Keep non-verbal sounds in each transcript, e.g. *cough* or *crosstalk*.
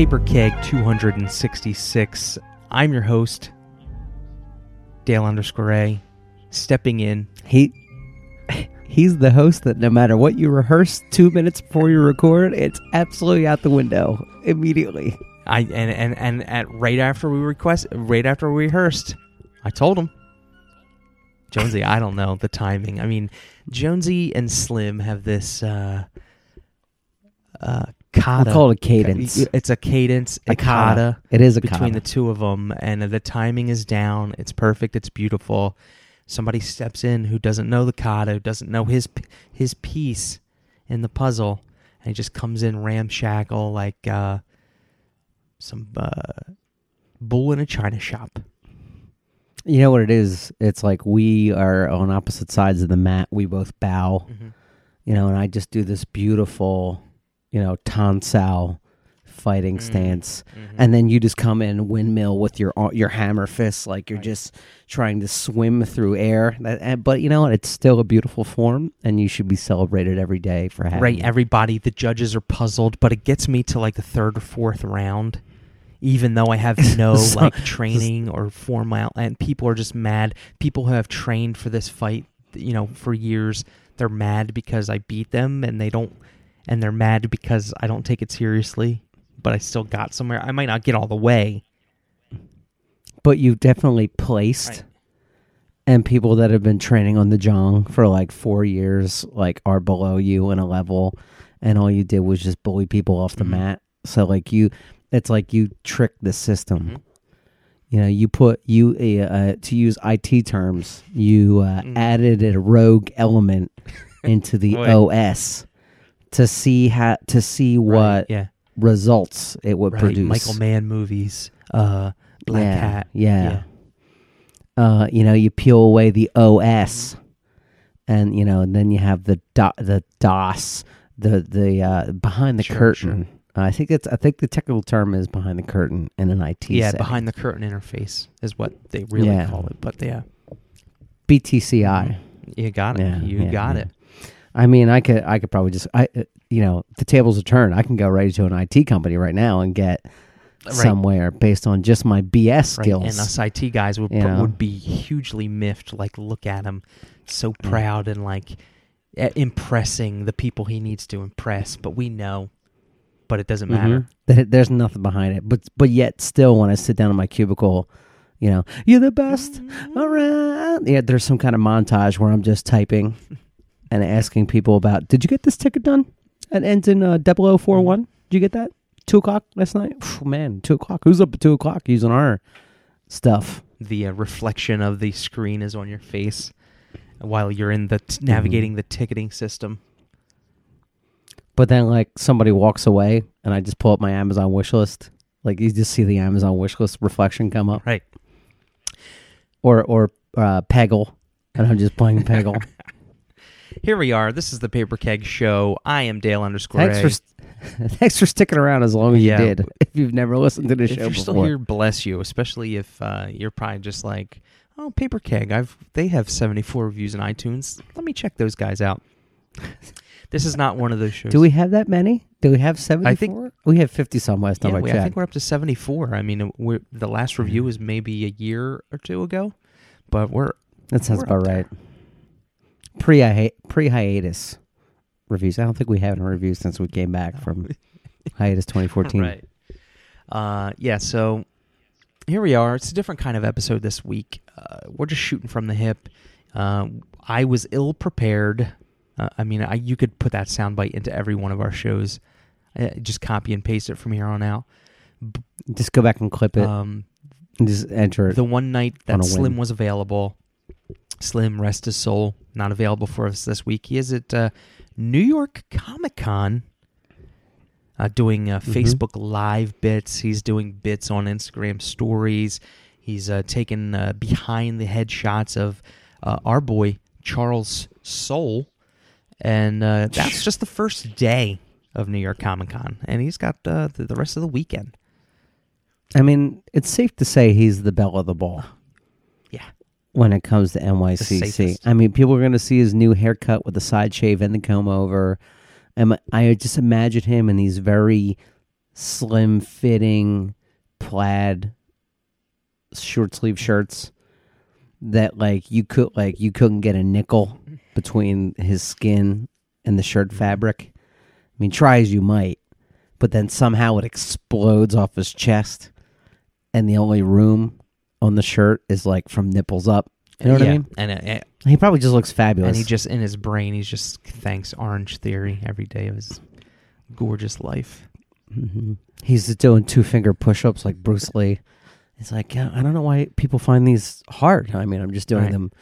Paper Keg 266. I'm your host, Dale underscore A, stepping in. He he's the host that no matter what you rehearse two minutes before you record, it's absolutely out the window immediately. I and and and at right after we request, right after we rehearsed, I told him, Jonesy, I don't know the timing. I mean, Jonesy and Slim have this uh, uh, kata. We'll call it a cadence. It's a cadence, a, A kata. kata. It is a between kata. the two of them, and the timing is down. It's perfect. It's beautiful. Somebody steps in who doesn't know the kata, who doesn't know his his piece in the puzzle, and he just comes in ramshackle like uh, some uh, bull in a china shop. You know what it is? It's like we are on opposite sides of the mat. We both bow, you know, and I just do this beautiful, you know, tansao fighting Mm. stance. And then you just come in windmill with your your hammer fists, like you're Right. just trying to swim through air. But you know what? It's still a beautiful form, and you should be celebrated every day for having. Right, it. everybody, the judges are puzzled, but it gets me to like the third or fourth round, even though I have *laughs* no So- like training or form out, and people are just mad. People who have trained for this fight, you know, for years, they're mad because I beat them, and they don't, and they're mad because I don't take it seriously. But I still got somewhere. I might not get all the way. but you've definitely placed. Right. And people that have been training on the jong for like four years, like are below you in a level, and all you did was just bully people off the Mhm. mat. So like you, it's like you tricked the system. Mhm. You know, you put you uh, uh, to use IT terms, you uh, Mm. added a rogue element into the *laughs* OS to see how to see Right, what yeah, results it would right. produce. Michael Mann movies, uh, Black yeah, Hat, Yeah. Uh, you know, you peel away the OS, and you know, and then you have the do- the DOS, the the uh, behind the Sure, curtain. I think it's I think the technical term is behind the curtain in an IT. yeah, setting. behind the curtain interface is what they really Yeah. call it. But yeah, BTCI. you got it. Yeah, you yeah, got yeah. it. I mean, I could I could probably just I uh, you know the tables are turned. I can go right to an IT company right now and get Right. somewhere based on just my BS Right, skills. and us IT guys would would be hugely miffed. Like, look at him, so proud and like impressing the people he needs to impress. But we know, but it doesn't matter. Mhm. There's nothing behind it, but but yet still, when I sit down in my cubicle, you know, you're the best around. Yeah, there's some kind of montage where I'm just typing *laughs* and asking people about. Did you get this ticket done? It ends in uh, 0041. Did you get that? Two o'clock last night. Phew, man, two o'clock. Who's up at two o'clock using our stuff? The uh, reflection of the screen is on your face while you're in the t- Mm-hmm. navigating the ticketing system. But then, like, somebody walks away, and I just pull up my Amazon wish list. Like, you just see the Amazon wish list reflection come up. Right. or or uh, Peggle, and I'm just playing Peggle. *laughs* Here we are. This is the Paper Keg Show. I am Dale underscore thanks A. for st- *laughs* thanks for sticking around as long as Yeah. you did. *laughs* If you've never listened to the if show you're before, still here, bless you. Especially if uh, you're probably just like, oh, Paper Keg. I've they have 74 reviews in iTunes. Let me check those guys out. this is not one of those shows. do we have that many? Do we have seventy? I think- we have fifty some last time Yeah, I checked. I think we're up to 74. I mean, the last review was maybe a year or two ago, but we're that sounds we're about right. there. Pre pre hiatus reviews. I don't think we have any reviews since we came back from hiatus 2014. right. Uh, yeah. So here we are. It's a different kind of episode this week. Uh, we're just shooting from the hip. Uh, I was ill prepared. Uh, I mean, I, you could put that soundbite into every one of our shows. Uh, just copy and paste it from here on out. Just go back and clip it Um, just enter it. the one night that a Slim was available, Slim, rest his soul, not available for us this week. He is at uh, New York Comic Con uh, doing uh, Mhm. Facebook Live bits. He's doing bits on Instagram stories. He's uh, taking uh, behind the head shots of uh, our boy Charles Soule. And uh, that's just the first day of New York Comic Con. And he's got uh, the, the rest of the weekend. I mean, it's safe to say he's the belle of the ball. When it comes to NYCC. I mean, people are going to see his new haircut with the side shave and the comb over. And I just imagine him in these very slim fitting plaid short sleeve shirts that like you could like you couldn't get a nickel between his skin and the shirt fabric. I mean, try as you might, but then somehow it explodes off his chest, and the only room on the shirt is like from nipples up. You know what yeah. I mean? And uh, He probably just looks fabulous. and he just in his brain, he's just thanks Orange Theory every day of his gorgeous life. hmm He's doing two finger push ups like Bruce Lee. It's like yeah, I don't know why people find these hard. I mean, I'm just doing Right. them.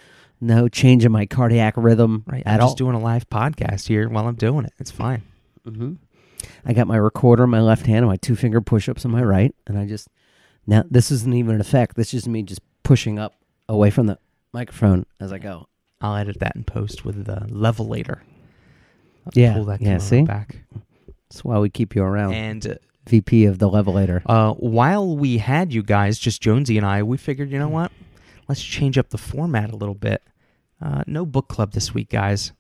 No change in my cardiac rhythm Right. I'm all. just doing a live podcast here while I'm doing it. It's fine. hmm I got my recorder in my left hand and my two finger push ups in my right, and I just now this isn't even an effect. This is me just pushing up away from the microphone as I go. I'll edit that in post with the levelator. I'll Yeah, pull that yeah, see? back. That's why we keep you around, And uh, VP of the levelator. Uh, while we had you guys, just Jonesy and I, we figured, you know what? Let's change up the format a little bit. Uh, no book club this week, guys.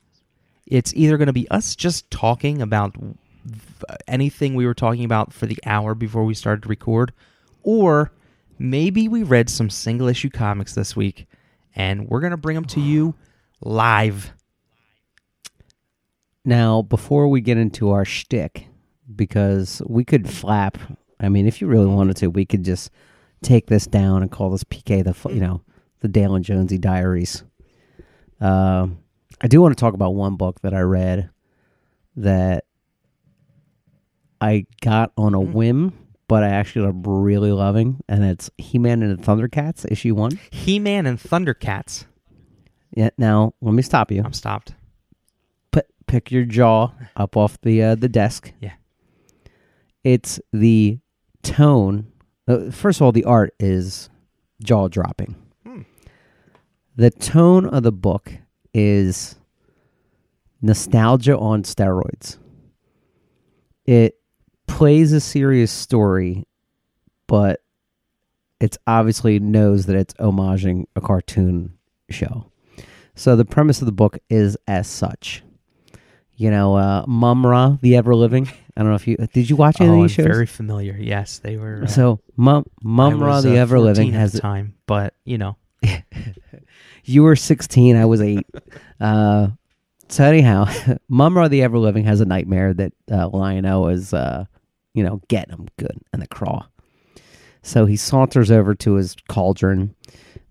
It's either going to be us just talking about anything we were talking about for the hour before we started to record, or maybe we read some single issue comics this week, and we're going to bring them to you live. Now, before we get into our shtick, because we could flap. I mean, if you really wanted to, we could just take this down and call this PK the you know the Dale and Jonesy Diaries. Um, I do want to talk about one book that I read that I got on a whim, but I actually am really loving, and it's He Man and the Thundercats issue one. He Man and Thundercats. Yeah. Now, let me stop you. I'm stopped. put pick your jaw up off the uh, the desk. Yeah. It's the tone. Uh, first of all, the art is jaw dropping. Hmm. The tone of the book is nostalgia on steroids. It plays a serious story, but it's obviously knows that it's homaging a cartoon show. So the premise of the book is as such. You know, uh, Mumm-Ra, the Ever Living. I don't know if you did you watch any oh, of I'm these shows. very familiar. Yes, they were. uh, so Mum, Mumm-Ra, was, the uh, Ever Living has the time, but you know, *laughs* You were 16. I was eight. *laughs* uh, so anyhow, *laughs* Mumm-Ra the Ever Living has a nightmare that uh, Lion-O is, uh, you know, getting him good in the craw. So he saunters over to his cauldron,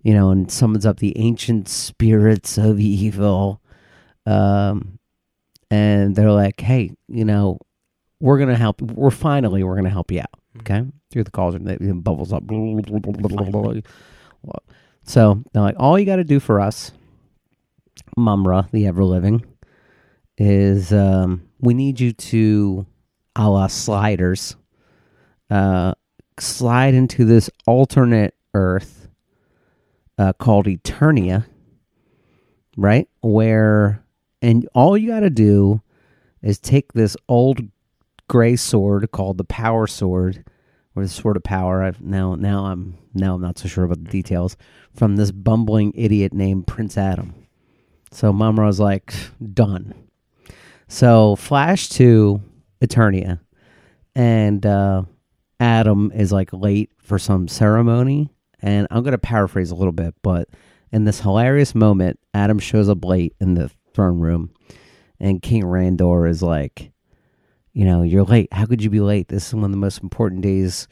you know, and summons up the ancient spirits of evil. Um, and they're like, "Hey, you know, we're gonna help. We're finally we're gonna help you out." Okay, through the cauldron, it it bubbles up. *laughs* So they're like, all you got to do for us, Mumm-Ra, the ever living, is um, we need you to, a la sliders, uh, slide into this alternate Earth uh, called Eternia, right? Where, and all you got to do is take this old gray sword called the Power Sword, or the Sword of Power. I've now, now I'm now I'm not so sure about the details from this bumbling idiot named Prince Adam. So Mumm-Ra's like, done. So flash to Eternia, and uh, Adam is like late for some ceremony. And I'm going to paraphrase a little bit, but in this hilarious moment, Adam shows up late in the throne room, and King Randor is like, you know, you're late. How could you be late? This is one of the most important days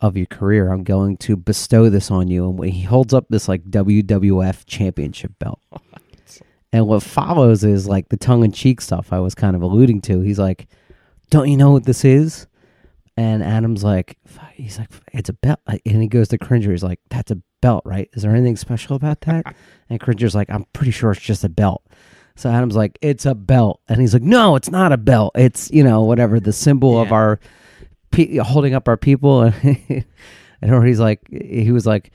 of your career. I'm going to bestow this on you. And he holds up this like WWF championship belt. *laughs* And what follows is like the tongue in cheek stuff I was kind of alluding to. He's like, Don't you know what this is? And Adam's like, He's like, It's a belt. And he goes to Cringer. He's like, That's a belt, right? Is there anything special about that? *laughs* and Cringer's like, I'm pretty sure it's just a belt. So Adam's like, It's a belt. And he's like, No, it's not a belt. It's, you know, whatever, the symbol of our pe- holding up our people. *laughs* And, and or he's like, He was like,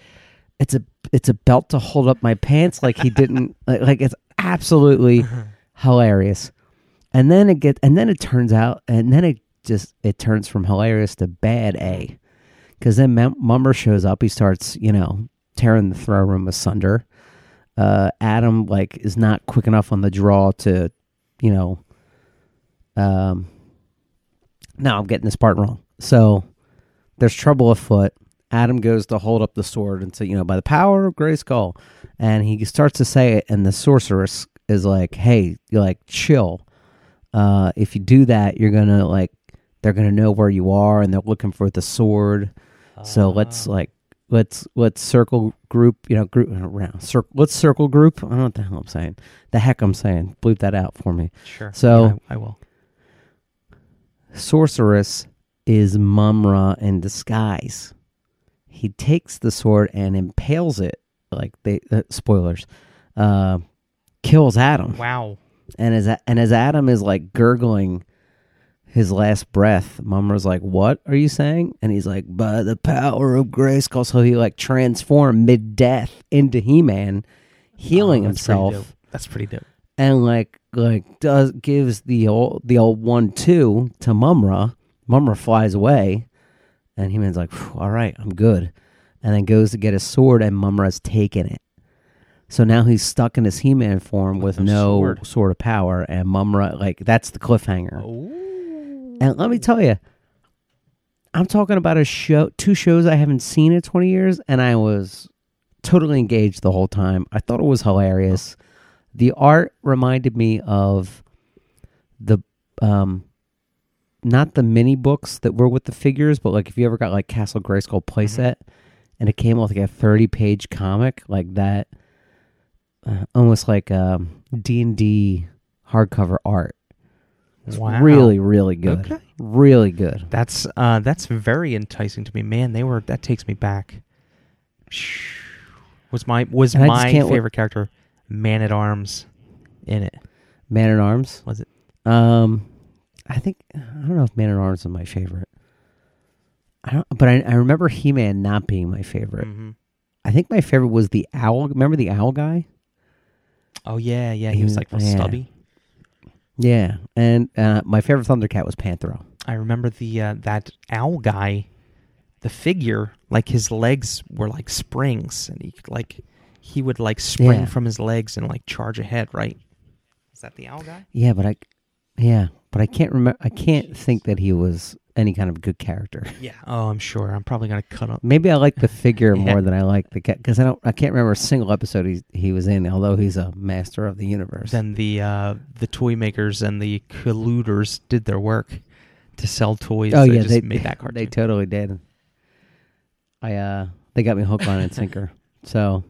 It's a it's a belt to hold up my pants like he didn't *laughs* like, like it's absolutely uh-huh. hilarious and then it get and then it turns out and then it just it turns from hilarious to bad a. Because then Mum- Mumm-Ra shows up. He starts you know tearing the throne room asunder. Uh adam like is not quick enough on the draw to you know um no i'm getting this part wrong. So there's trouble afoot. Adam goes to hold up the sword and say, you know, by the power of Grayskull, and he starts to say it, and the sorceress is like, "Hey, like chill. Uh, if you do that, you're gonna like, they're gonna know where you are, and they're looking for the sword. So let's like, let's let's circle group, you know, group around circle. Let's circle group. I don't know what the hell I'm saying. The heck I'm saying. Bleep that out for me. Sure. So- Yeah, I, I will. sorceress is Mumm-Ra in disguise. He takes the sword and impales it, like they uh, spoilers, uh, kills Adam, Wow. And as and as Adam is like gurgling his last breath, Mumm-Ra's like, "What are you saying?" And he's like, "By the power of grace." So he like transformed mid death into He Man, healing Oh, that's himself dope. That's pretty dope. and like like does gives the old the old one two to Mumm-Ra. Mumm-Ra flies away, and He Man's like, "All right, I'm good," and then goes to get his sword, and Mumm-Ra's taken it. So now he's stuck in his He Man form with, With no sword. sword. of power, and Mumm-Ra like that's the cliffhanger. Oh. And let me tell you, I'm talking about a show, two shows I haven't seen in 20 years, and I was totally engaged the whole time. I thought it was hilarious. The art reminded me of the, um, not the mini books that were with the figures, but like if you ever got like Castle Grayskull playset, and it came with like a 30 page comic like that, uh, almost like um D and D hardcover art. It's Wow. really, really good. Okay. Really good. That's uh that's very enticing to me. Man, they were that takes me back. Was my was And my favorite character Man at Arms in it. Man at Arms. Was it? Um, I think I don't know if Man at Arms is my favorite. I don't, but I, I remember He Man not being my favorite. Mhm. I think my favorite was the owl. Remember the owl guy? Oh yeah, yeah. He was was- like real yeah. stubby. Yeah, and uh, my favorite Thundercat was Panthro. I remember the uh, that owl guy, the figure, like his legs were like springs, and he like he would like spring Yeah. from his legs and like charge ahead. Right? Is that the owl guy? Yeah, but I, yeah, but I can't remember. I can't think that he was any kind of good character. *laughs* Yeah. Oh, I'm sure. I'm probably gonna cut up. Maybe I like the figure Yeah. *laughs* more than I like the cat because I don't. I can't remember a single episode he he was in. Although he's a master of the universe. Then the uh, the toy makers and the colluders did their work to sell toys. oh they yeah, just they made that *laughs* cartoon. They totally did. I uh, they got me hook on and sinker. So,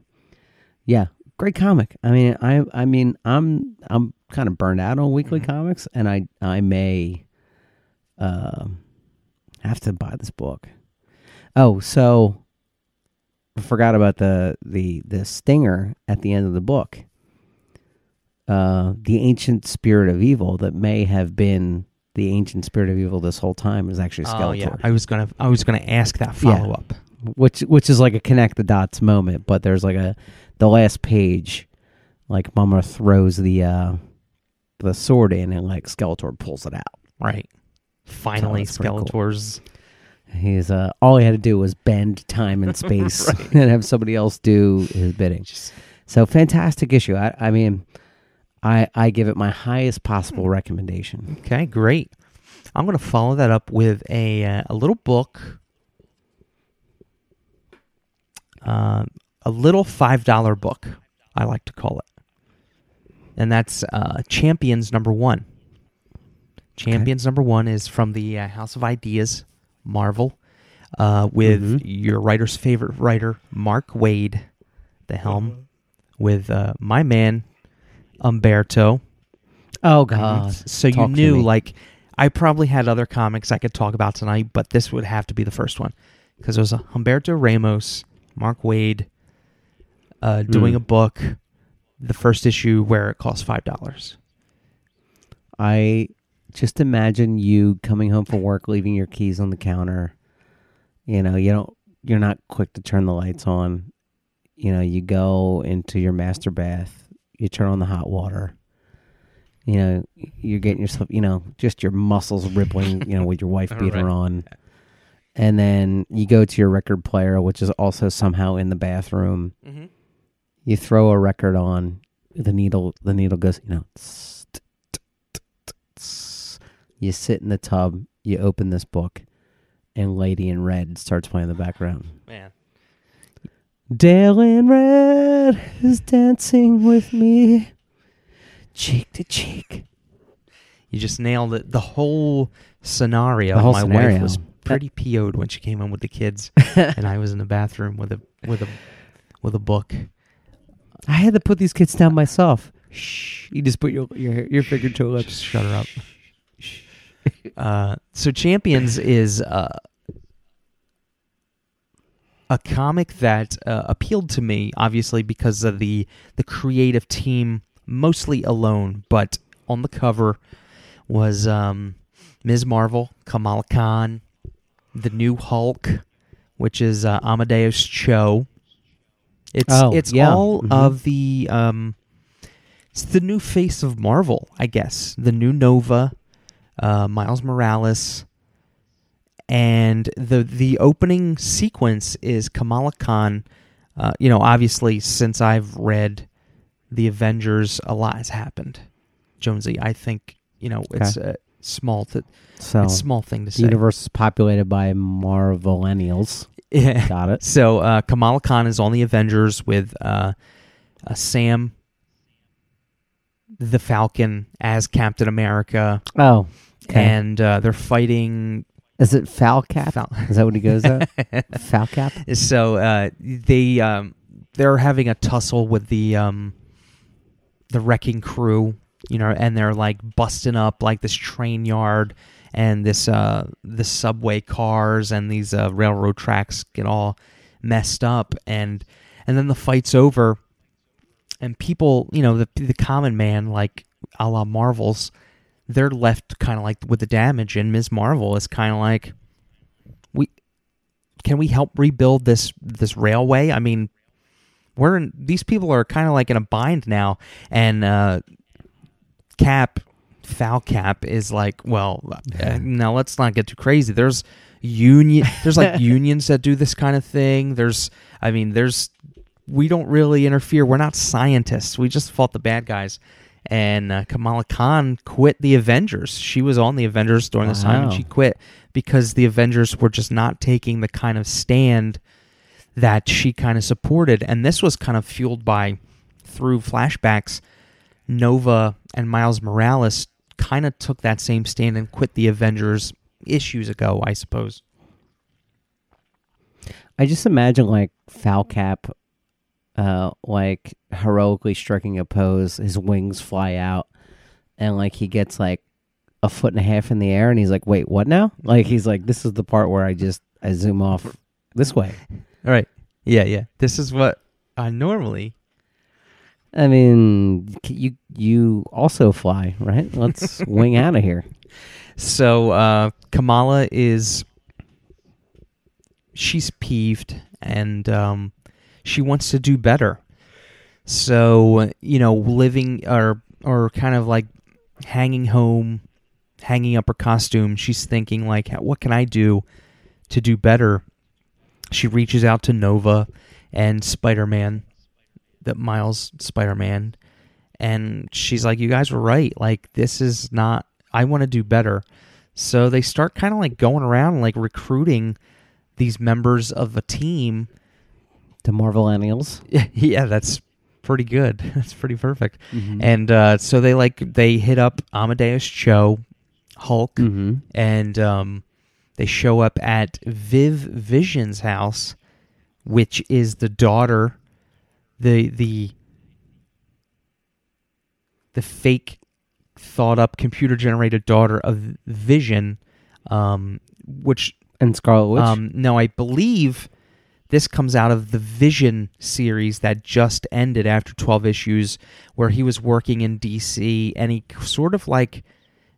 yeah, great comic. I mean, I I mean, I'm I'm kind of burned out on weekly Mhm. comics, and I I may, um, have to buy this book. Oh, so I forgot about the the the stinger at the end of the book. Uh, the ancient spirit of evil that may have been the ancient spirit of evil this whole time is actually Skeletor, Oh yeah, I was gonna I was gonna ask that follow up. which which is like a connect the dots moment. But there's like a the last page, like Mama throws the uh the sword in and like Skeletor pulls it out. Right. Finally, that's pretty cool. Skeletor's. He's uh all he had to do was bend time and *laughs* space Right. *laughs* and have somebody else do his bidding. Just, So fantastic issue. I I mean, I I give it my highest possible recommendation. okay, great. I'm gonna follow that up with a uh, a little book. Uh, a little five dollar book, I like to call it, and that's uh, Champions number one. Champions number one is from the uh, House of Ideas, Marvel, uh, with Mhm. your writer's favorite writer, Mark Waid, the helm, with uh, my man, Umberto. Oh God! so you talk to knew, like, I probably had other comics I could talk about tonight, but this would have to be the first one because it was a Humberto Ramos, Mark Waid, uh, doing Hmm. a book, the first issue where it cost five dollars. I just imagine you coming home from work, leaving your keys on the counter. You know, you don't you're not quick to turn the lights on. You know, you go into your master bath, you turn on the hot water. You know, you're getting yourself, you know, just your muscles rippling, you know, with your wife *laughs* beater Right. on. And then you go to your record player, which is also somehow in the bathroom. Mm-hmm. You throw a record on, the needle the needle goes, you know, tss. You sit in the tub, you open this book, and Lady in Red starts playing in the background. Man. Dale in Red is dancing with me, cheek to cheek. You just nailed it. The whole scenario. The whole My scenario. wife was pretty PO'd when she came in with the kids, *laughs* and I was in the bathroom with a with a with a book. I had to put these kids down myself. Shh! You just put your your your finger to her lips. Just shut her up. Uh, so Champions *laughs* is uh, a comic that uh, appealed to me, obviously because of the the creative team, mostly alone, but on the cover was um, Ms. Marvel, Kamala Khan, the new Hulk, which is uh, Amadeus Cho. It's Oh, it's yeah. all Mhm. of the um, it's the new face of Marvel, I guess. The new Nova, uh, Miles Morales, and the the opening sequence is Kamala Khan. Uh, you know, obviously, since I've read the Avengers, a lot has happened. Jonesy, I think you know it's a small to So it's a small thing to the say. universe is populated by Marvelennials. *laughs* Yeah. Got it. So uh, Kamala Khan is on the Avengers with uh, uh, Sam, the Falcon, as Captain America, Oh, okay. and uh, they're fighting. is it Falcap? Fal- Is that what he goes at? *laughs* Falcap? so uh, they um, they're having a tussle with the um, the wrecking crew, you know, and they're like busting up like this train yard and this uh, the subway cars and these uh, railroad tracks get all messed up and and then the fight's over and people, you know, the the common man like a la Marvels, they're left kind of like with the damage and Ms. Marvel is kind of like we can we help rebuild this this railway? I mean, we're in, these people are kind of like in a bind now, and uh, Cap, Falcap is like, well, uh, now let's not get too crazy. There's union, there's like *laughs* unions that do this kind of thing. There's, I mean, there's we don't really interfere. We're not scientists. We just fought the bad guys. And uh, Kamala Khan quit the Avengers. She was on the Avengers during this time, and she quit because the Avengers were just not taking the kind of stand that she kind of supported. And this was kind of fueled by through flashbacks. Nova and Miles Morales kind of took that same stand and quit the Avengers issues ago, I suppose. I just imagine like Falcap, uh, like heroically striking a pose. His wings fly out, and like he gets like a foot and a half in the air, and he's like, "Wait, what now?" Like he's like, "This is the part where I just I zoom off this way." All right. Yeah, yeah. This is what I normally. I mean, you you also fly, right? Let's *laughs* wing out of here. So uh, Kamala is. She's peeved and um, she wants to do better. So you know, living or or kind of like hanging home, hanging up her costume. She's thinking like, what can I do to do better? She reaches out to Nova and Spider Man, that Miles Spider Man, and she's like, "You guys were right. Like this is not. I want to do better." So they start kind of like going around like recruiting these members of a team. The Marvelennials. *laughs* yeah, that's pretty good. *laughs* That's pretty perfect. Mm-hmm. And uh, so they like they hit up Amadeus Cho, Hulk, mm-hmm. and um, they show up at Viv Vision's house, which is the daughter, the the the fake thought up computer generated daughter of Vision, um, which and Scarlet Witch. um, no, I believe this comes out of the Vision series that just ended after 12 issues, where he was working in DC and he sort of like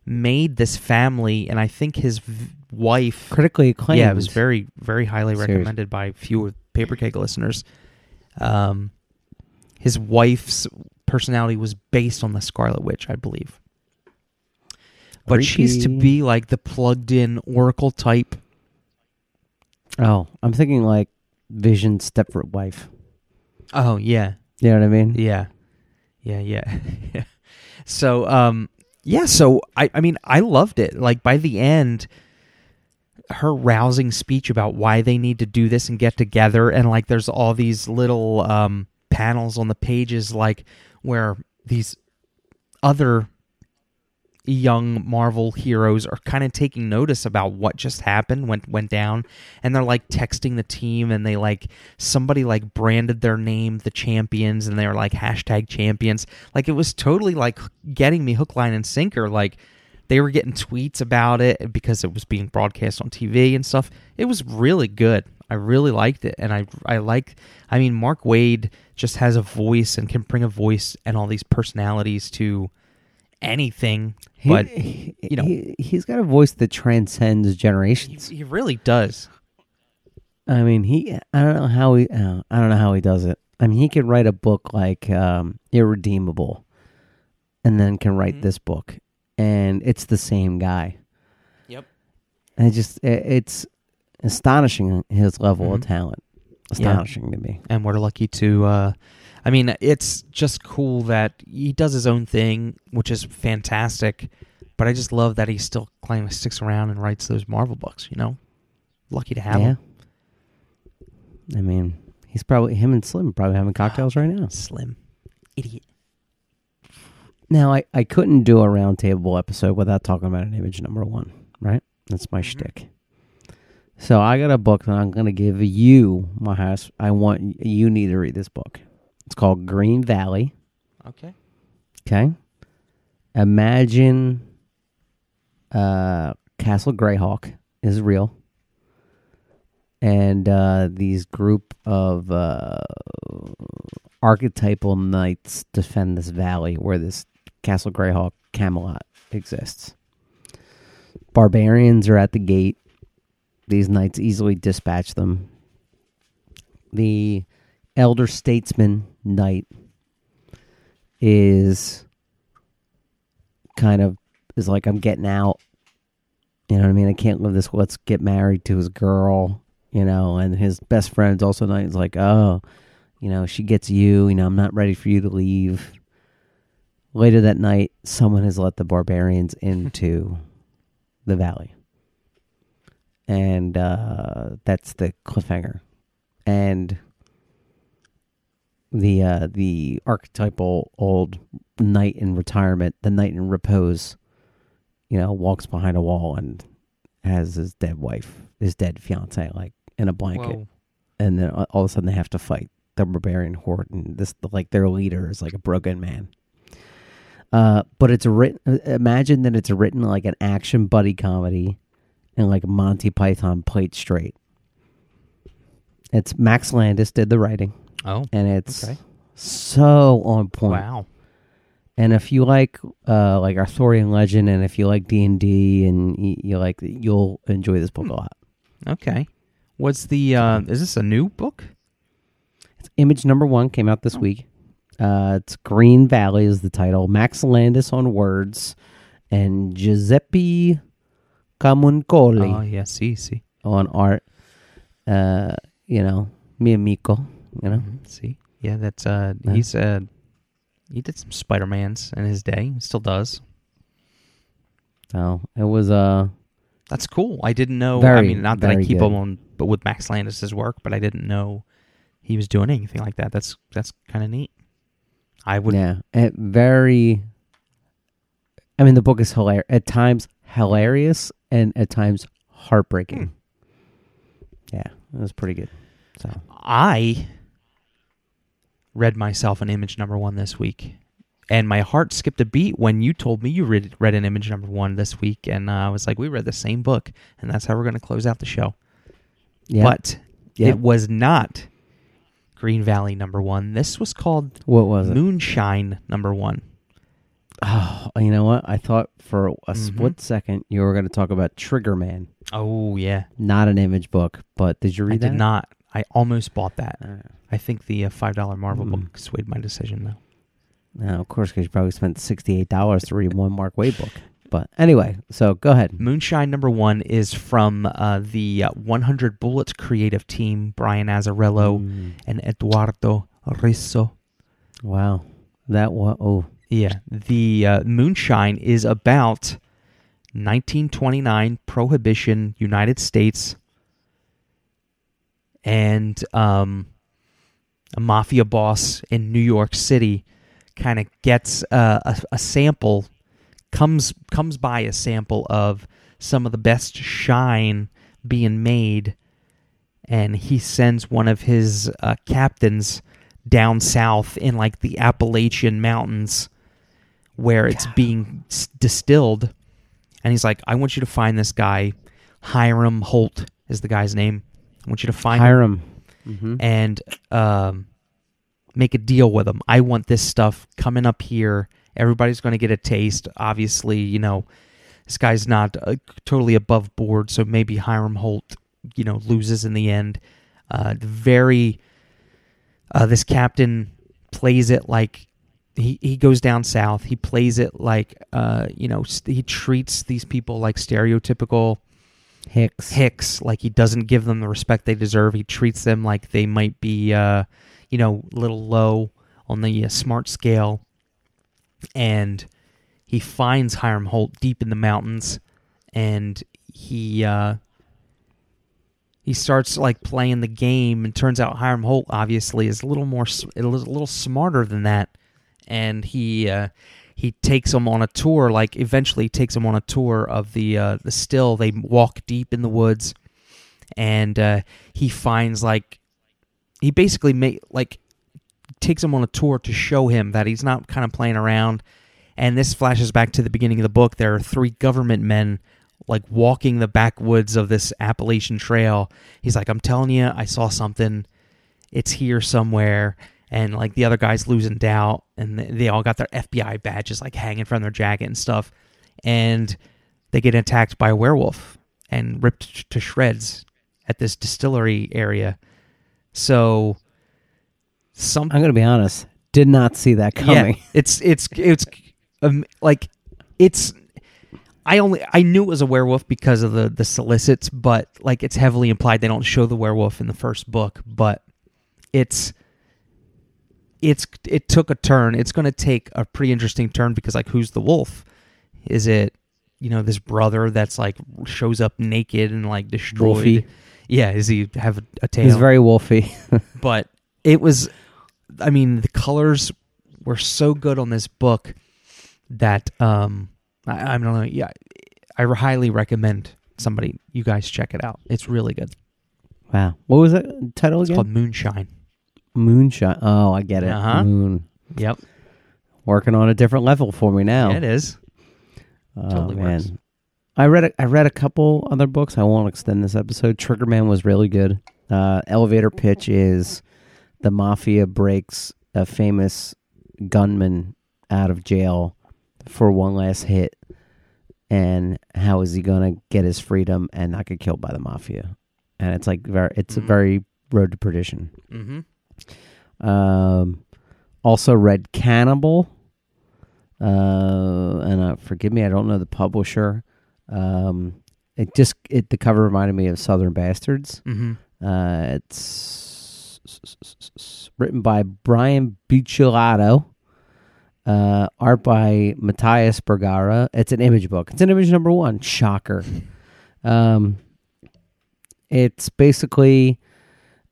made this family, and I think his v- wife. Critically acclaimed. Yeah, it was very, very highly Series. recommended by a few Paper Keg listeners. Um, his wife's personality was based on the Scarlet Witch, I believe. But she's to be like the plugged in Oracle type Oh, I'm thinking like Vision Stepford wife. Oh yeah, You know what I mean? yeah, yeah, yeah. *laughs* yeah. So um, yeah. So I, I mean, I loved it. Like by the end, her rousing speech about why they need to do this and get together and like there's all these little um panels on the pages like where these other young Marvel heroes are kind of taking notice about what just happened went went down and they're like texting the team and they like somebody like branded their name the champions and they were like hashtag champions. Like it was totally like getting me hook line and sinker. Like they were getting tweets about it because it was being broadcast on TV and stuff. It was really good. I really liked it and I I like I mean Mark Waid just has a voice and can bring a voice and all these personalities to anything He- but you know- he, he's got a voice that transcends generations. he really does I mean, he. I don't know how he. Uh, I don't know how he does it. I mean, he could write a book like um, Irredeemable, and then can write Mhm. this book, and it's the same guy. Yep. And it just it, it's astonishing his level of Mhm. talent. Yeah. Astonishing to me. and we're lucky to uh I mean it's just cool that he does his own thing which is fantastic but I just love that he still kind of sticks around and writes those Marvel books you know lucky to have yeah. him I mean, he's probably him and Slim probably having cocktails right now. *gasps* slim idiot Now, I, I couldn't do a roundtable episode without talking about an image number one, right? That's my Mhm. shtick. So I got a book that I'm going to give you, my house. I want you need to read this book. It's called Green Valley. okay Okay. Imagine uh, Castle Greyhawk is real. And uh, these group of uh, archetypal knights defend this valley where this Castle Greyhawk Camelot exists. Barbarians are at the gate. These knights easily dispatch them. The elder statesman knight is kind of is like I'm getting out. You know what I mean? I can't live this. Let's get married to his girl. You know, and his best friend's also knight is like, oh, you know, she gets you. You know, I'm not ready for you to leave. Later that night, someone has let the barbarians into *laughs* the valley, and uh, that's the cliffhanger. And the uh, the archetypal old knight in retirement, the knight in repose, you know, walks behind a wall and has his dead wife, his dead fiance, like in a blanket, Whoa. and then all of a sudden they have to fight the barbarian horde, and this like their leader is like a broken man. Uh, but it's written. Imagine that it's written like an action buddy comedy, and like Monty Python played straight. It's Max Landis did the writing oh and it's Okay. so on point. wow And if you like uh like Arthurian legend, and if you like D and D, and you, you like, you'll enjoy this book a lot. okay what's the uh is this a new book It's image number one came out this Oh. week. Uh, it's Green Valley is the title. Max Landis on words, and Giuseppe Camuncoli oh yeah see see on art. Uh, you know, mi amico. You know, Mhm. see yeah that's uh Yeah. he's uh he did some Spider-Mans in his day he still does so it was uh That's cool. I didn't know. I mean, not that I keep good. him on, but with Max Landis's work, but I didn't know he was doing anything like that. That's that's kind of neat. I would. yeah, it very. I mean, the book is hilarious at times, hilarious, and at times heartbreaking. Yeah, it was pretty good. So I read myself an image number one this week, and my heart skipped a beat when you told me you read read an image number one this week, and uh, I was like, we read the same book, and that's how we're going to close out the show. yeah, But Yeah. it was not Green Valley number one. This was called what was it? Moonshine number one. Oh, you know what? I thought for a Mhm. split second you were going to talk about Trigger Man, Oh yeah, not an image book. But did you read I that? did not. I almost bought that. Uh, I think the uh, five dollar Marvel Mm. book swayed my decision though. no, of course, because you probably spent sixty-eight dollars to read one Mark Waid book. But anyway, so go ahead. Moonshine number one is from uh, the uh, 100 Bullets creative team, Brian Azzarello Mm, and Eduardo Risso. wow, that was oh Yeah, the uh, Moonshine is about 1929 Prohibition, United States, and um, a mafia boss in New York City kind of gets uh, a, a sample, comes comes by a sample of some of the best shine being made, and he sends one of his uh, captains down south in like the Appalachian Mountains where it's being s- distilled. And he's like, I want you to find this guy. Hiram Holt is the guy's name. I want you to find Hiram. him Hiram. hmm and um, make a deal with him. I want this stuff coming up here. Everybody's going to get a taste. Obviously, you know, this guy's not uh, totally above board, so maybe Hiram Holt, you know, loses in the end. Uh, very, uh, this captain plays it like he, he goes down south. He plays it like, uh, you know, st- he treats these people like stereotypical Hicks. Hicks, like he doesn't give them the respect they deserve. He treats them like they might be, uh, you know, a little low on the uh, smart scale. And he finds Hiram Holt deep in the mountains, and he uh, he starts like playing the game. And turns out Hiram Holt obviously is a little more, a little smarter than that. And he uh, he takes him on a tour like eventually takes him on a tour of the uh, the still. They walk deep in the woods and uh, he finds like he basically make like takes him on a tour to show him that he's not kind of playing around. And this flashes back to the beginning of the book. There are three government men like walking the backwoods of this Appalachian trail. He's like I'm telling you I saw something. It's here somewhere and like the other guys losing doubt and they all got their FBI badges like hanging from their jacket and stuff and they get attacked by a werewolf and ripped to shreds at this distillery area so some I'm gonna be honest. Did not see that coming. yeah, *laughs* it's it's it's um, like it's I only I knew it was a werewolf because of the the solicits, but like it's heavily implied they don't show the werewolf in the first book, but it's it's it took a turn. It's going to take a pretty interesting turn because like who's the wolf? Is it you know this brother that's like shows up naked and like destroyed? Wolfy. Yeah, is he have a, a tail? He's very wolfy. *laughs* but it was i mean the colors were so good on this book that um i, I don't know yeah i highly recommend somebody you guys check it out it's really good wow. What was that title it's again? called moonshine Moonshine. Oh, I get it. Uh-huh. Moon. yep Working on a different level for me now. yeah, it is Oh Totally man. works. I read a, I read a couple other books. I won't extend this episode. Triggerman was really good. Uh, elevator pitch is the mafia breaks a famous gunman out of jail for one last hit, and how is he gonna get his freedom and not get killed by the mafia? And it's like very, it's a Mhm. very road to perdition. mm-hmm. Um, also read Cannibal. Uh, and uh, forgive me, I don't know the publisher. Um, it just it the cover reminded me of Southern Bastards. Mm-hmm. Uh, it's written by Brian Buccellato. Uh, art by Matías Bergara. It's an image book. It's an image number one. Shocker. Um, it's basically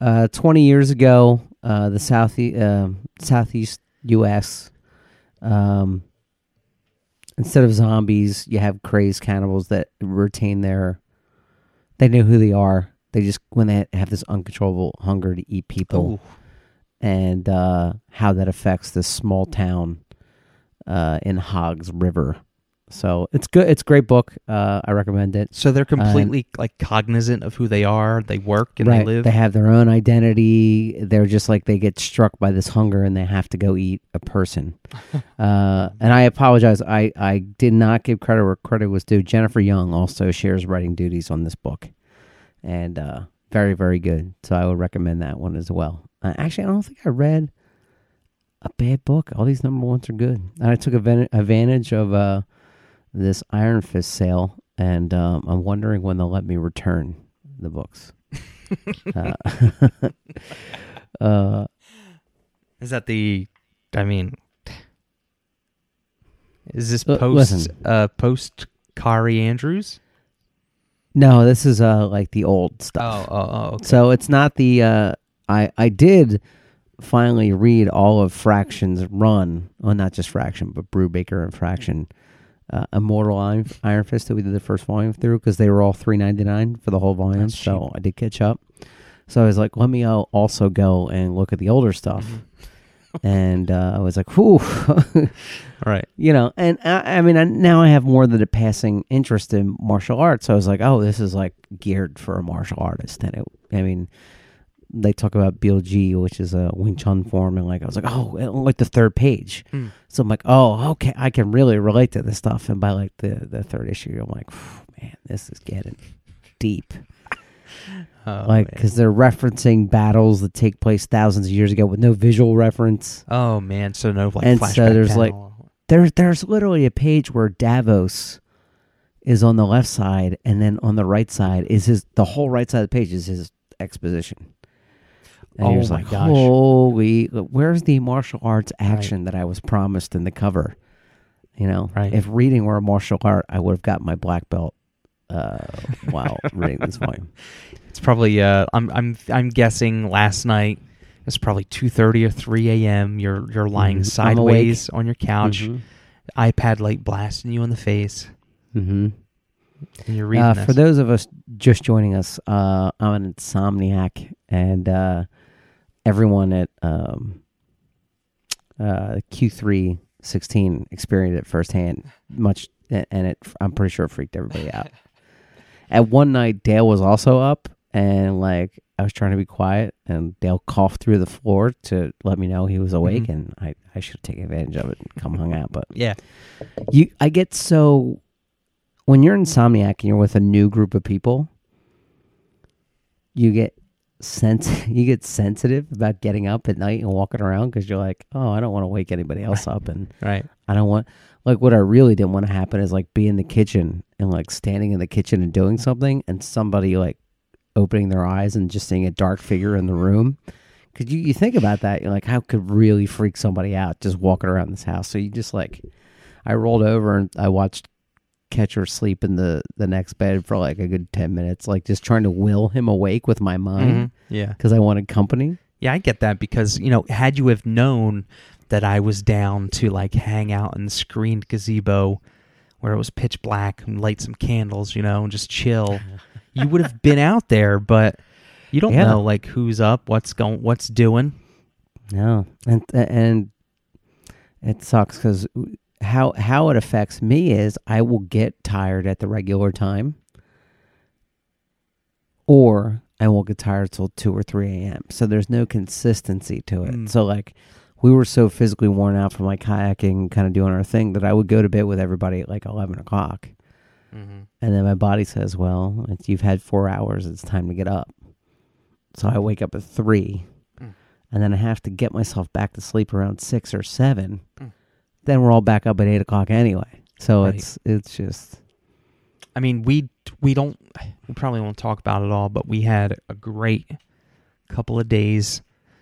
uh, 20 years ago, uh, the south uh, southeast U.S. Um, instead of zombies, you have crazed cannibals that retain their. They know who they are. They just when they have this uncontrollable hunger to eat people, oh and uh, how that affects this small town uh, in Hogs River. So it's good. It's a great book. Uh, I recommend it. so they're completely like cognizant of who they are they work and right. they live They have their own identity. They're just like they get struck by this hunger and they have to go eat a person. *laughs* uh, and I apologize. I, I did not give credit where credit was due. Jennifer Young also shares writing duties on this book, and uh, very very good. So I would recommend that one as well. Uh, actually, I don't think I read a bad book. All these number ones are good. And I took advan- advantage of uh, this Iron Fist sale, and um, I'm wondering when they'll let me return the books. *laughs* uh, *laughs* uh, is that the i mean is this post listen. uh post Kaare Andrews. No, this is uh like the old stuff. Oh, oh, oh. Okay. So it's not the uh I I did finally read all of Fraction's run. Well, not just Fraction, but Brubaker and Fraction. Uh, Immortal Iron, Iron Fist that we did the first volume through because they were all three ninety nine for the whole volume. That's so I did catch up. So I was like, let me uh, also go and look at the older stuff. *laughs* and uh, I was like, whew. *laughs* right. you know, and I, I mean, I, now I have more than a passing interest in martial arts. So I was like, oh, this is like geared for a martial artist. And it, I mean, they talk about BLG, which is a Wing Chun form, and like I was like, oh, like the third page. Mm. So I'm like, oh, okay, I can really relate to this stuff. And by like the the third issue, I'm like, man, this is getting deep. *laughs* Oh, like, because they're referencing battles that take place thousands of years ago with no visual reference. oh man, so no like And so there's, like. There's there's literally a page where Davos is on the left side, and then on the right side is his. The whole right side of the page is his exposition. And Oh he was my like, gosh. "Holy, where's the martial arts action that I was promised in the cover?" You know, Right. if reading were a martial art, I would have got my black belt uh, while *laughs* reading this volume. it's probably uh I'm I'm I'm guessing last night it's probably two thirty or three a.m. You're you're lying Mhm. Sideways on your couch, Mhm. iPad light blasting you in the face, Mhm. and you're reading Uh, for those of us just joining us, uh, I'm an insomniac, and uh, everyone at um, uh, Q3 16 experienced it firsthand. Much, and it, I'm pretty sure it freaked everybody out. *laughs* At one night, Dale was also up, and like I was trying to be quiet, and Dale coughed through the floor to let me know he was awake, Mhm. and I, I should have taken advantage of it and come hung out, but yeah, you I get so when you're insomniac and you're with a new group of people, you get sense *laughs* you get sensitive about getting up at night and walking around because you're like, oh, I don't want to wake anybody else up, and right. I don't want like what I really didn't want to happen is like be in the kitchen and like standing in the kitchen and doing something, and somebody like opening their eyes and just seeing a dark figure in the room. Cause you, you think about that, you're like, how could really freak somebody out just walking around this house? So you just like, I rolled over and I watched Catcher sleep in the the next bed for like a good ten minutes, like just trying to will him awake with my mind Mhm. Yeah, because I wanted company. yeah, I get that because you know, had you have known that I was down to like hang out in the screened gazebo where it was pitch black and light some candles, you know, and just chill, *laughs* you would have been out there, but you don't Yeah. know like who's up, what's going, what's doing. No, and and it sucks because how how it affects me is I will get tired at the regular time, or I won't get tired till two or three a.m. So there's no consistency to it. Mm. So like we were so physically worn out from like kayaking, kind of doing our thing, that I would go to bed with everybody at like eleven o'clock, Mm-hmm. and then my body says, "Well, you've had four hours. It's time to get up." So I wake up at three, Mm. and then I have to get myself back to sleep around six or seven. Mm. Then we're all back up at eight o'clock anyway. So Right. it's it's just I mean, we we don't we probably won't talk about it all, but we had a great couple of days,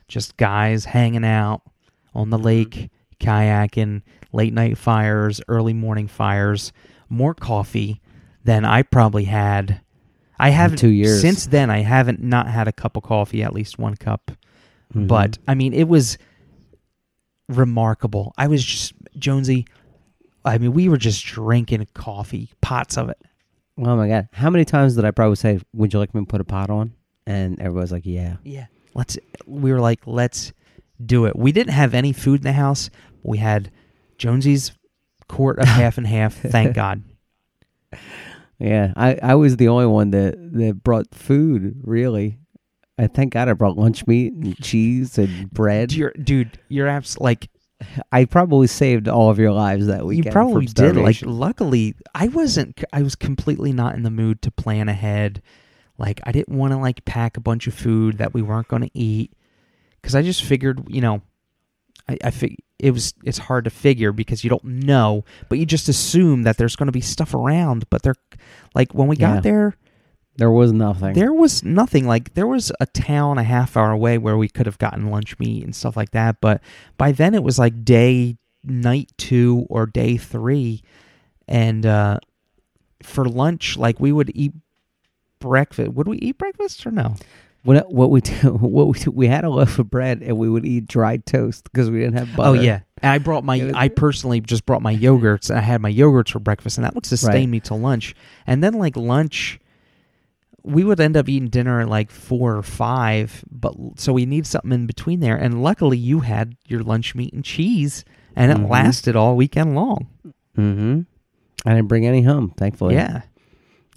just guys hanging out on the lake, kayaking, late night fires, early morning fires, more coffee than I probably had. I haven't two years. since then. I haven't not had a cup of coffee, at least one cup. mhm. But I mean, it was remarkable. I was just Jonesy. I mean, we were just drinking coffee, pots of it. oh my god, how many times did I probably say, "Would you like me to put a pot on?" And everybody's like, "Yeah." Yeah. Let's we were like, let's do it. We didn't have any food in the house. We had Jonesy's quart of *laughs* half and half, thank God. Yeah, I, I was the only one that, that brought food, really. I thank God I brought lunch meat and cheese and bread. You're, dude, you're abs like I probably saved all of your lives that weekend. you probably did. Like luckily I wasn't I was completely not in the mood to plan ahead. Like I didn't want to like pack a bunch of food that we weren't going to eat cuz I just figured, you know, I I fig- it was it's hard to figure because you don't know, but you just assume that there's going to be stuff around, but they're like when we got Yeah. there there was nothing. There was nothing like there was a town a half hour away where we could have gotten lunch meat and stuff like that, but by then it was like day night 2 or day 3 and uh for lunch, like we would eat breakfast. Would we eat breakfast or no? What what we do? *laughs* What we do, we had a loaf of bread and we would eat dried toast because we didn't have butter. Oh yeah, and I brought my. I personally just brought my yogurts. and I had my yogurts for breakfast, and that would sustain Right. me till lunch. And then like lunch, we would end up eating dinner at like four or five. But so we need something in between there. And luckily, you had your lunch meat and cheese, and it Mhm. lasted all weekend long. Mm-hmm. I didn't bring any home, thankfully. Yeah,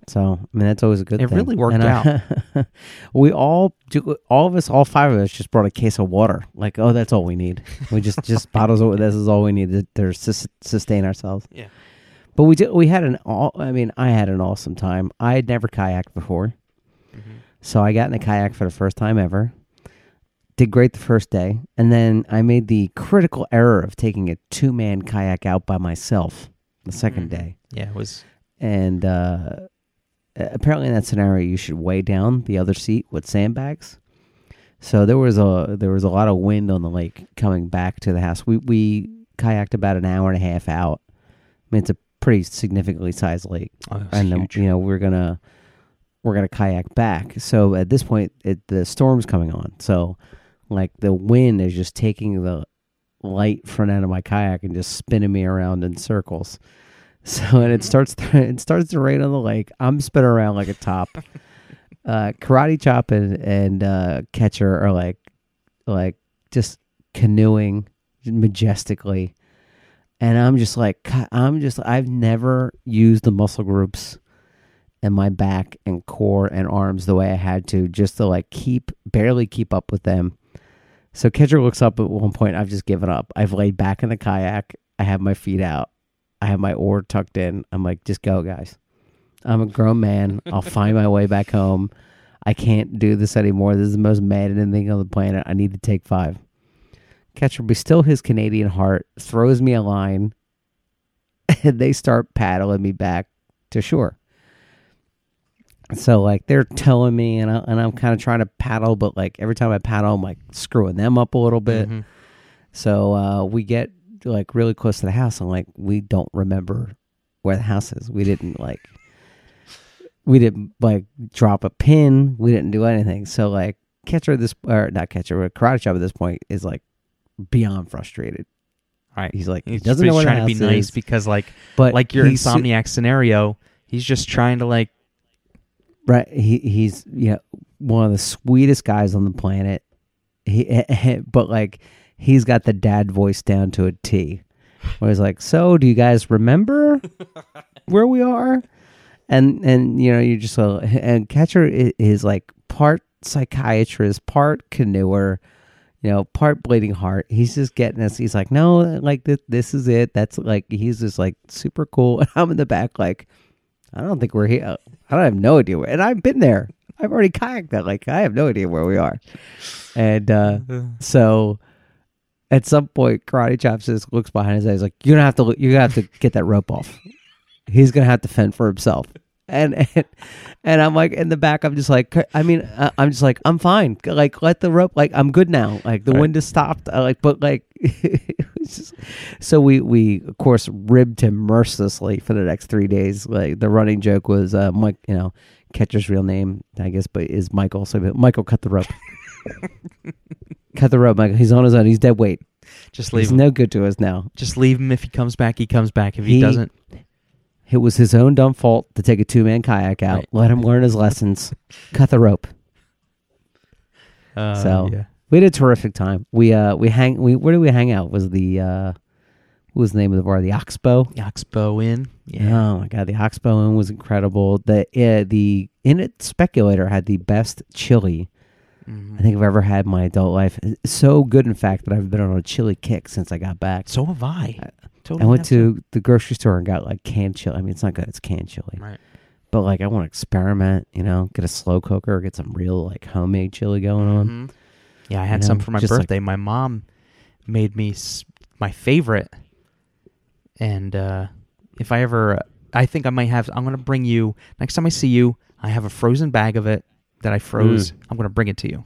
So I mean, that's always a good. It thing. really worked And I- *laughs* we all, do, all of us, all five of us, just brought a case of water. Like, oh, that's all we need. We just just *laughs* bottles of this is all we need to, to sustain ourselves. Yeah. But we did. We had an all. I mean, I had an awesome time. I had never kayaked before, so I got in a kayak for the first time ever. Did great the first day, and then I made the critical error of taking a two man kayak out by myself the 2nd Mhm. day yeah. It was and uh, apparently in that scenario you should weigh down the other seat with sandbags so there was a there was a lot of wind on the lake coming back to the house we we kayaked about an hour and a half out i mean it's a pretty significantly sized lake. Oh, and then you know we're gonna we're gonna kayak back. So at this point it, the storm's coming on. So like the wind is just taking the light front end of my kayak and just spinning me around in circles. *laughs* So and it starts *laughs* it starts to rain on the lake. I'm spinning around like a top. *laughs* Uh karate chop and, and uh catcher are like like just canoeing majestically and i'm just like i'm just i've never used the muscle groups in my back and core and arms the way i had to just to like keep barely keep up with them. So catcher looks up at one point i've just given up. I've laid back in the kayak. I have my feet out. I have my oar tucked in. I'm like just go guys. I'm a grown man. I'll find my way back home. I can't do this anymore. This is the most maddening thing on the planet. I need to take five catcher be still his canadian heart throws me a line *laughs* and they start paddling me back to shore so like they're telling me and, I, and i'm kind of trying to paddle but like every time i paddle i'm like screwing them up a little bit Mhm. so uh, we get like really close to the house, and like we don't remember where the house is. We didn't like we didn't like drop a pin. We didn't do anything. So like catcher at this or not catcher, but karate chop at this point is like beyond frustrated. Right. He's like he He's doesn't know the trying to be nice is, because like but like your he's su- insomniac scenario, he's just trying to like Right. He he's you know one of the sweetest guys on the planet. He *laughs* but like he's got the dad voice down to a T. Where he's like, "So, do you guys remember *laughs* where we are?" And and you know you just uh, and Catcher i- is like part psychiatrist, part canoeer, you know, part bleeding heart. He's just getting us. He's like, "No, like this, this is it." That's like he's just like super cool, and *laughs* I'm in the back like. I don't think we're here. I don't have no idea where. And I've been there. I've already kayaked that. Like I have no idea where we are. And uh, so, at some point, Karate Chop just looks behind his eyes, like you're gonna have to. You're gonna have to get that rope off. He's gonna have to fend for himself. And and, and I'm like in the back. I'm just like. I mean, uh, I'm just like I'm fine. Like let the rope. Like I'm good now. Like the Right. wind has stopped. I like, but like. *laughs* just, so we we of course ribbed him mercilessly for the next three days. Like the running joke was, uh, Mike, you know, catcher's real name, I guess, but is Michael. So Michael cut the rope. *laughs* cut the rope, Michael. He's on his own. He's dead weight. just leave He's him. no good to us now. Just leave him if he comes back, he comes back. If he, He- doesn't, It was his own dumb fault to take a two man kayak out. Right. Let him learn his lessons. Cut the rope. uh, So- yeah. We had a terrific time. We uh we hang we where did we hang out? Was the uh what was the name of the bar? The Oxbow. Oxbow in. Yeah. Oh my god, the Oxbow Inn was incredible. The uh, the In It Speculator had the best chili Mhm. I think I've ever had in my adult life. It's so good, in fact, that I've been on a chili kick since I got back. So have I. Totally I went have to the grocery store and got like canned chili. I mean, it's not good; it's canned chili. Right. But like, I want to experiment. You know, get a slow cooker, get some real like homemade chili going on. Mhm. Yeah, I had You some know, for my just like- birthday. my mom made me s- my favorite, and uh, if I ever, I think I might have. I'm gonna bring you next time I see you. I have a frozen bag of it that I froze. I'm gonna bring it to you.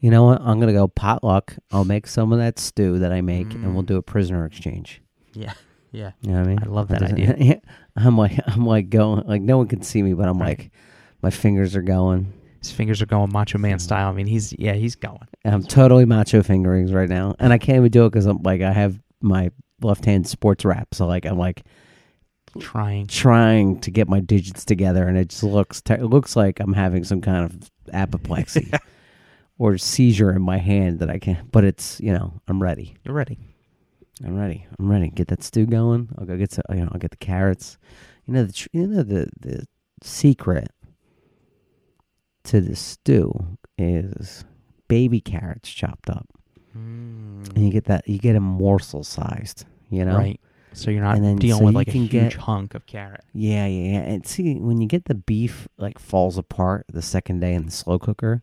You know what? I'm gonna go potluck. I'll make some of that stew that I make, and Mm. we'll do a prisoner exchange. Yeah. *laughs* Yeah. You know what I mean? I love that doesn't- idea. *laughs* I'm like I'm like going like no one can see me, but I'm Right. like my fingers are going. His fingers are going Macho Man style. I mean, he's yeah, he's going. And I'm totally macho fingerings right now, and I can't even do it because I'm like I have my left hand sports wrap, so like I'm like Trying. trying to get my digits together, and it just looks ter- it looks like I'm having some kind of apoplexy *laughs* or seizure in my hand that I can't. But it's you know I'm ready. You're ready. I'm ready. I'm ready. Get that stew going. I'll go get some, you know I'll get the carrots. You know the tr- you know the the secret to the stew is baby carrots chopped up, and you mm. get that you get them morsel sized. You know, Right. So you're not And then- dealing so with like a huge get- hunk of carrot. Yeah, yeah, yeah. And see, when you get the beef like falls apart the second day in the slow cooker,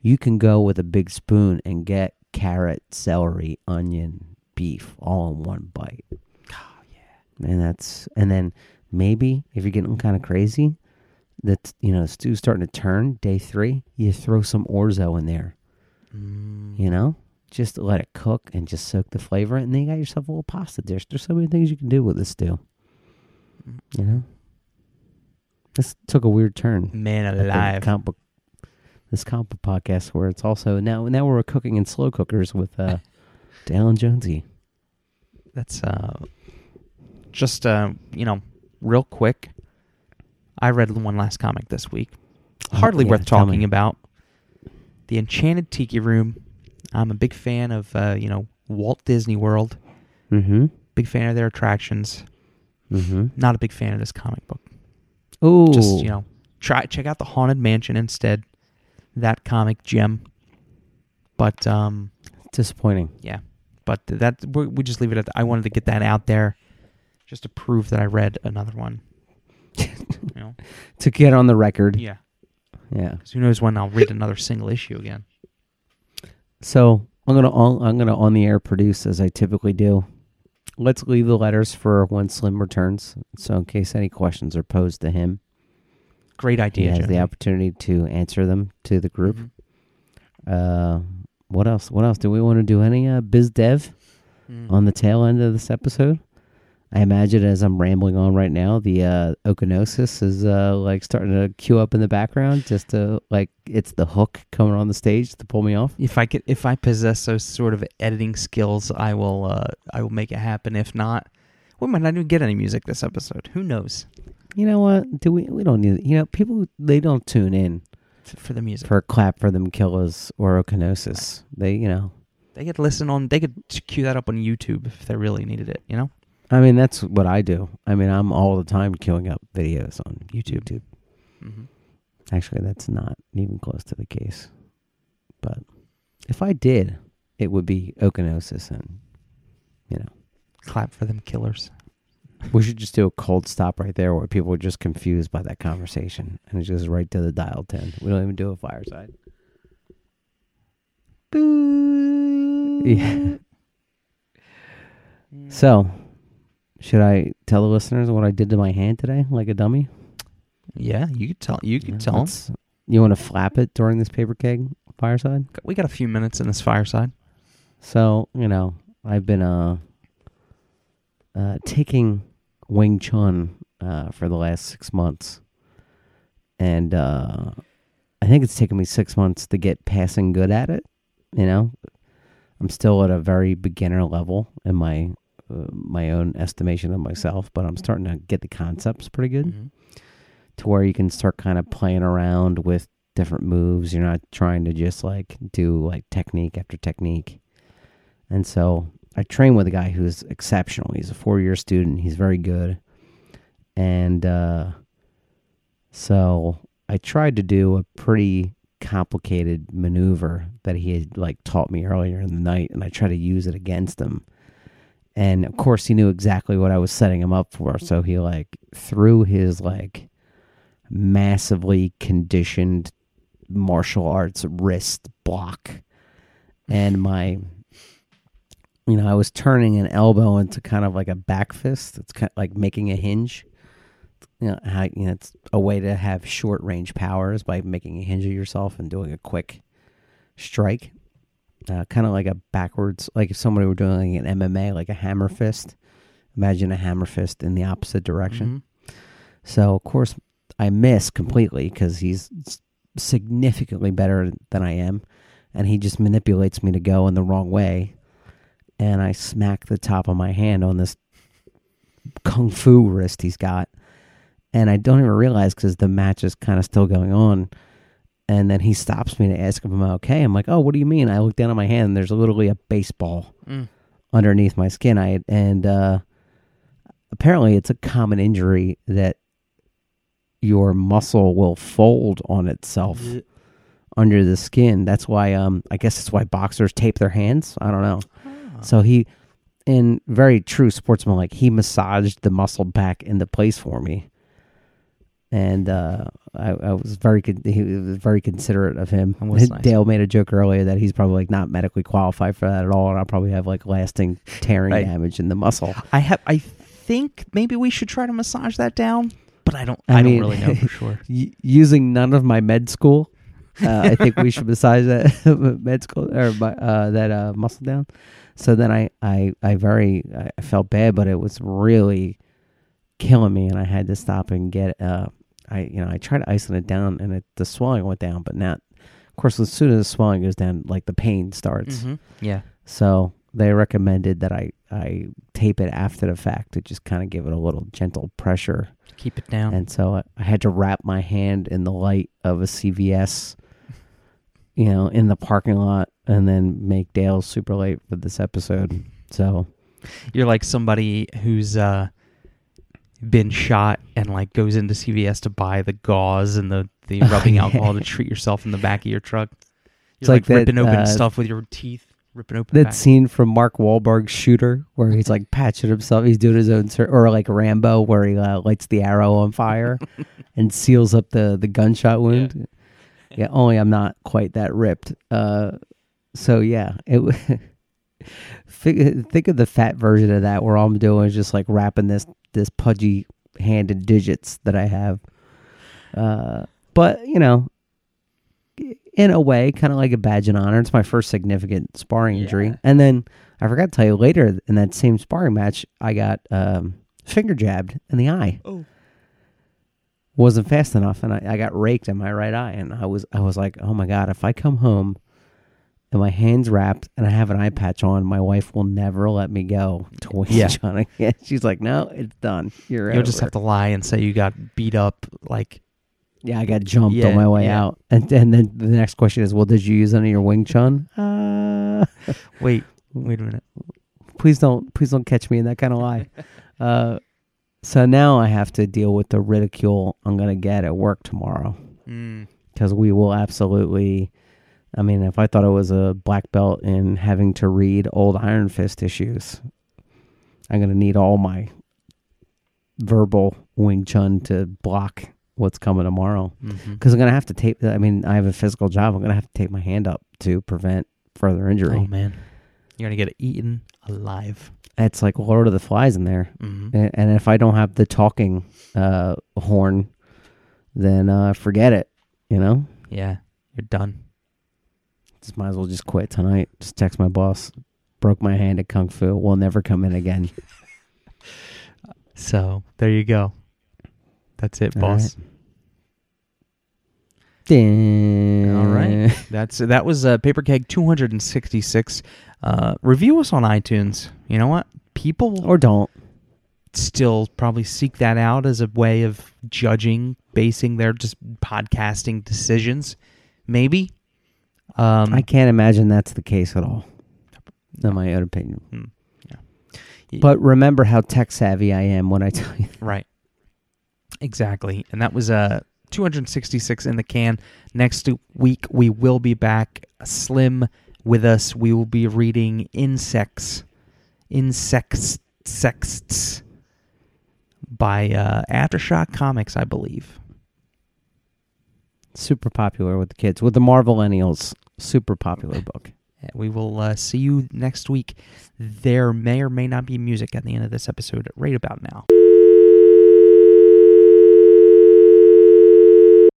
you can go with a big spoon and get carrot, celery, onion, beef all in one bite. Oh yeah. And that's and then maybe if you're getting kind of crazy, that you know the stew's starting to turn day three, you throw some orzo in there. Mm. You know, just let it cook and just soak the flavor, in, and then you got yourself a little pasta dish. There's so many things you can do with this stew. You know, this took a weird turn. Man alive. comic this book podcast where it's also now now we're cooking in slow cookers with uh, *laughs* Dale and Jonesy. That's uh, just uh, you know, real quick. I read one last comic this week. Hardly Oh, yeah, worth talking about. The Enchanted Tiki Room. I'm a big fan of uh, you know Walt Disney World. Mm-hmm. Big fan of their attractions. Mm-hmm. Not a big fan of this comic book. Oh, Just you know, try check out the Haunted Mansion instead. That comic gem. But um, disappointing. yeah, but that we we just leave it at. that. I wanted to get that out there, just to prove that I read another one. *laughs* you know, To get on the record, yeah. yeah. 'Cause who knows when I'll read another single issue again. So I'm gonna on, I'm gonna on the air produce as I typically do. Let's leave the letters for when Slim returns. So in case any questions are posed to him, Great he idea. has the opportunity to answer them to the group. Mhm. Uh, what else? What else? Do we want to do any uh, biz dev Mm. on the tail end of this episode? I imagine as I'm rambling on right now, the uh, Okinosis is uh, like starting to queue up in the background, just to like it's the hook coming on the stage to pull me off. If I could, if I possess those sort of editing skills, I will. Uh, I will make it happen. If not, we might not even get any music this episode. Who knows? You know what? Do we? We don't need. You know, people they don't tune in For the music, for clap for them killers or Okinosis. They, you know, they could listen on. They could cue that up on YouTube if they really needed it. You know. I mean that's what I do. I mean I'm all the time queuing up videos on YouTube. YouTube. Mm-hmm. Actually, that's not even close to the case. But if I did, it would be Okinosis, and you know, Clap for them killers. We should just do a cold stop right there, where people are just confused by that conversation, and it goes right to the dial ten. We don't even do a fireside. Yeah. So, should I tell the listeners what I did to my hand today, like a dummy? Yeah, you could tell. You could Yeah, tell 'em. let's- You want to flap it during this paper keg fireside? We got a few minutes in this fireside. So, you know, I've been uh uh taking Wing Chun uh for the last 6 months. And uh I think it's taken me 6 months to get passing good at it, you know. I'm still at a very beginner level in my uh, my own estimation of myself, but I'm starting to get the concepts pretty good Mhm. to where you can start kind of playing around with different moves. You're not trying to just like do like technique after technique. And so I train with a guy who's exceptional. He's a four year student. He's very good. And uh, so I tried to do a pretty complicated maneuver that he had like taught me earlier in the night, and I tried to use it against him. And of course, he knew exactly what I was setting him up for. So he like threw his like massively conditioned martial arts wrist block, and my you know, I was turning an elbow into kind of like a back fist. It's kind of like making a hinge. You know, how, you know, it's a way to have short range powers by making a hinge of yourself and doing a quick strike. Uh, kind of like a backwards, like if somebody were doing like an MMA, like a hammer fist, imagine a hammer fist in the opposite direction. Mhm. So of course I miss completely because he's significantly better than I am, and he just manipulates me to go in the wrong way, and I smack the top of my hand on this kung fu wrist he's got, and I don't even realize because the match is kind of still going on. And then he stops me to ask if I'm okay. I'm like, "Oh, what do you mean?" I look down at my hand. and There's literally a baseball Mm. underneath my skin. I and uh, apparently it's a common injury that your muscle will fold on itself under the skin. That's why um I guess that's why boxers tape their hands. I don't know. So he in very true sportsman like he massaged the muscle back into place for me. And uh, I, I was very con- he was very considerate of him. *laughs* Nice. Dale made a joke earlier that he's probably like not medically qualified for that at all, and I'll probably have like lasting tearing Right. damage in the muscle. I have. I think maybe we should try to massage that down, but I don't. I I, mean- don't really know for *laughs* sure. y- using none of my med school, uh, I think we should *laughs* massage that med school or uh, that uh, muscle down. So then I, I, I very, I felt bad, but it was really killing me, and I had to stop and get. Uh, I, you know, I tried icing it down, and it, the swelling went down, but not. Of course, as soon as the swelling goes down, like the pain starts. Mhm. Yeah. So they recommended that I, I tape it after the fact to just kind of give it a little gentle pressure. To keep it down. And so I, I had to wrap my hand in the light of a CVS, you know, in the parking lot, and then make Dale super late for this episode. So You're like somebody who's uh been shot and like goes into CVS to buy the gauze and the the *laughs* rubbing Yeah. alcohol to treat yourself in the back of your truck. You're It's like, like that, ripping open uh, stuff with your teeth, ripping open. that back. scene from Mark Wahlberg's Shooter, where he's like patching himself, he's doing his own, sur- or like Rambo, where he uh, lights the arrow on fire *laughs* and seals up the the gunshot wound. Yeah, only I'm not quite that ripped. Uh, so yeah, it. *laughs* Think, of the fat version of that, where all I'm doing is just like wrapping this this pudgy hand and digits that I have. Uh, but you know, in a way, kind of like a badge of honor. It's my first significant sparring injury, Yeah. and then I forgot to tell you later in that same sparring match, I got um, finger jabbed in the eye. Oh. Wasn't fast enough, and I, I got raked in my right eye, and I was I was like, oh my god, if I come home and my hands wrapped and I have an eye patch on, my wife will never let me go to Wing Yeah. Chun *laughs* again. She's like, no, it's done. You're You'll just have to lie and say you got beat up. Like, Yeah, I got jumped Yeah, on my way yeah. out, and and then the next question is, well, did you use any of your Wing Chun? Uh, *laughs* wait, wait a minute. please don't, please don't catch me in that kind of lie. *laughs* uh, so now I have to deal with the ridicule I'm gonna get at work tomorrow Mm. because we will absolutely. I mean, if I thought I was a black belt in having to read old Iron Fist issues, I'm gonna need all my verbal Wing Chun to block what's coming tomorrow. Because I'm gonna have to tape. I mean, I have a physical job. I'm gonna have to tape my hand up to prevent further injury. Oh man, you're gonna get eaten alive. It's like Lord of the Flies in there, hmm and, and if I don't have the talking uh, horn, then uh, forget it. You know, Yeah, you're done. Just might as well just quit tonight. Just text my boss. Broke my hand at kung fu. Will never come in again. *laughs* So there you go. That's it, boss. Damn. All right. That's that was uh, Paper Keg 266. Uh, review us on iTunes. You know what? People Or don't. still probably seek that out as a way of judging, basing their just podcasting decisions. Maybe. Um, I can't imagine that's the case at all. In my own opinion. Hmm. Yeah. But remember how tech savvy I am when I tell you. Right. Exactly. And that was uh 266 in the can. Next week we will be back slim with us. We will be reading Insects Insects Sexts by uh Aftershock Comics, I believe. Super popular with the kids with the Marvelennials. Super popular book. We will uh, see you next week. There may or may not be music at the end of this episode right about now.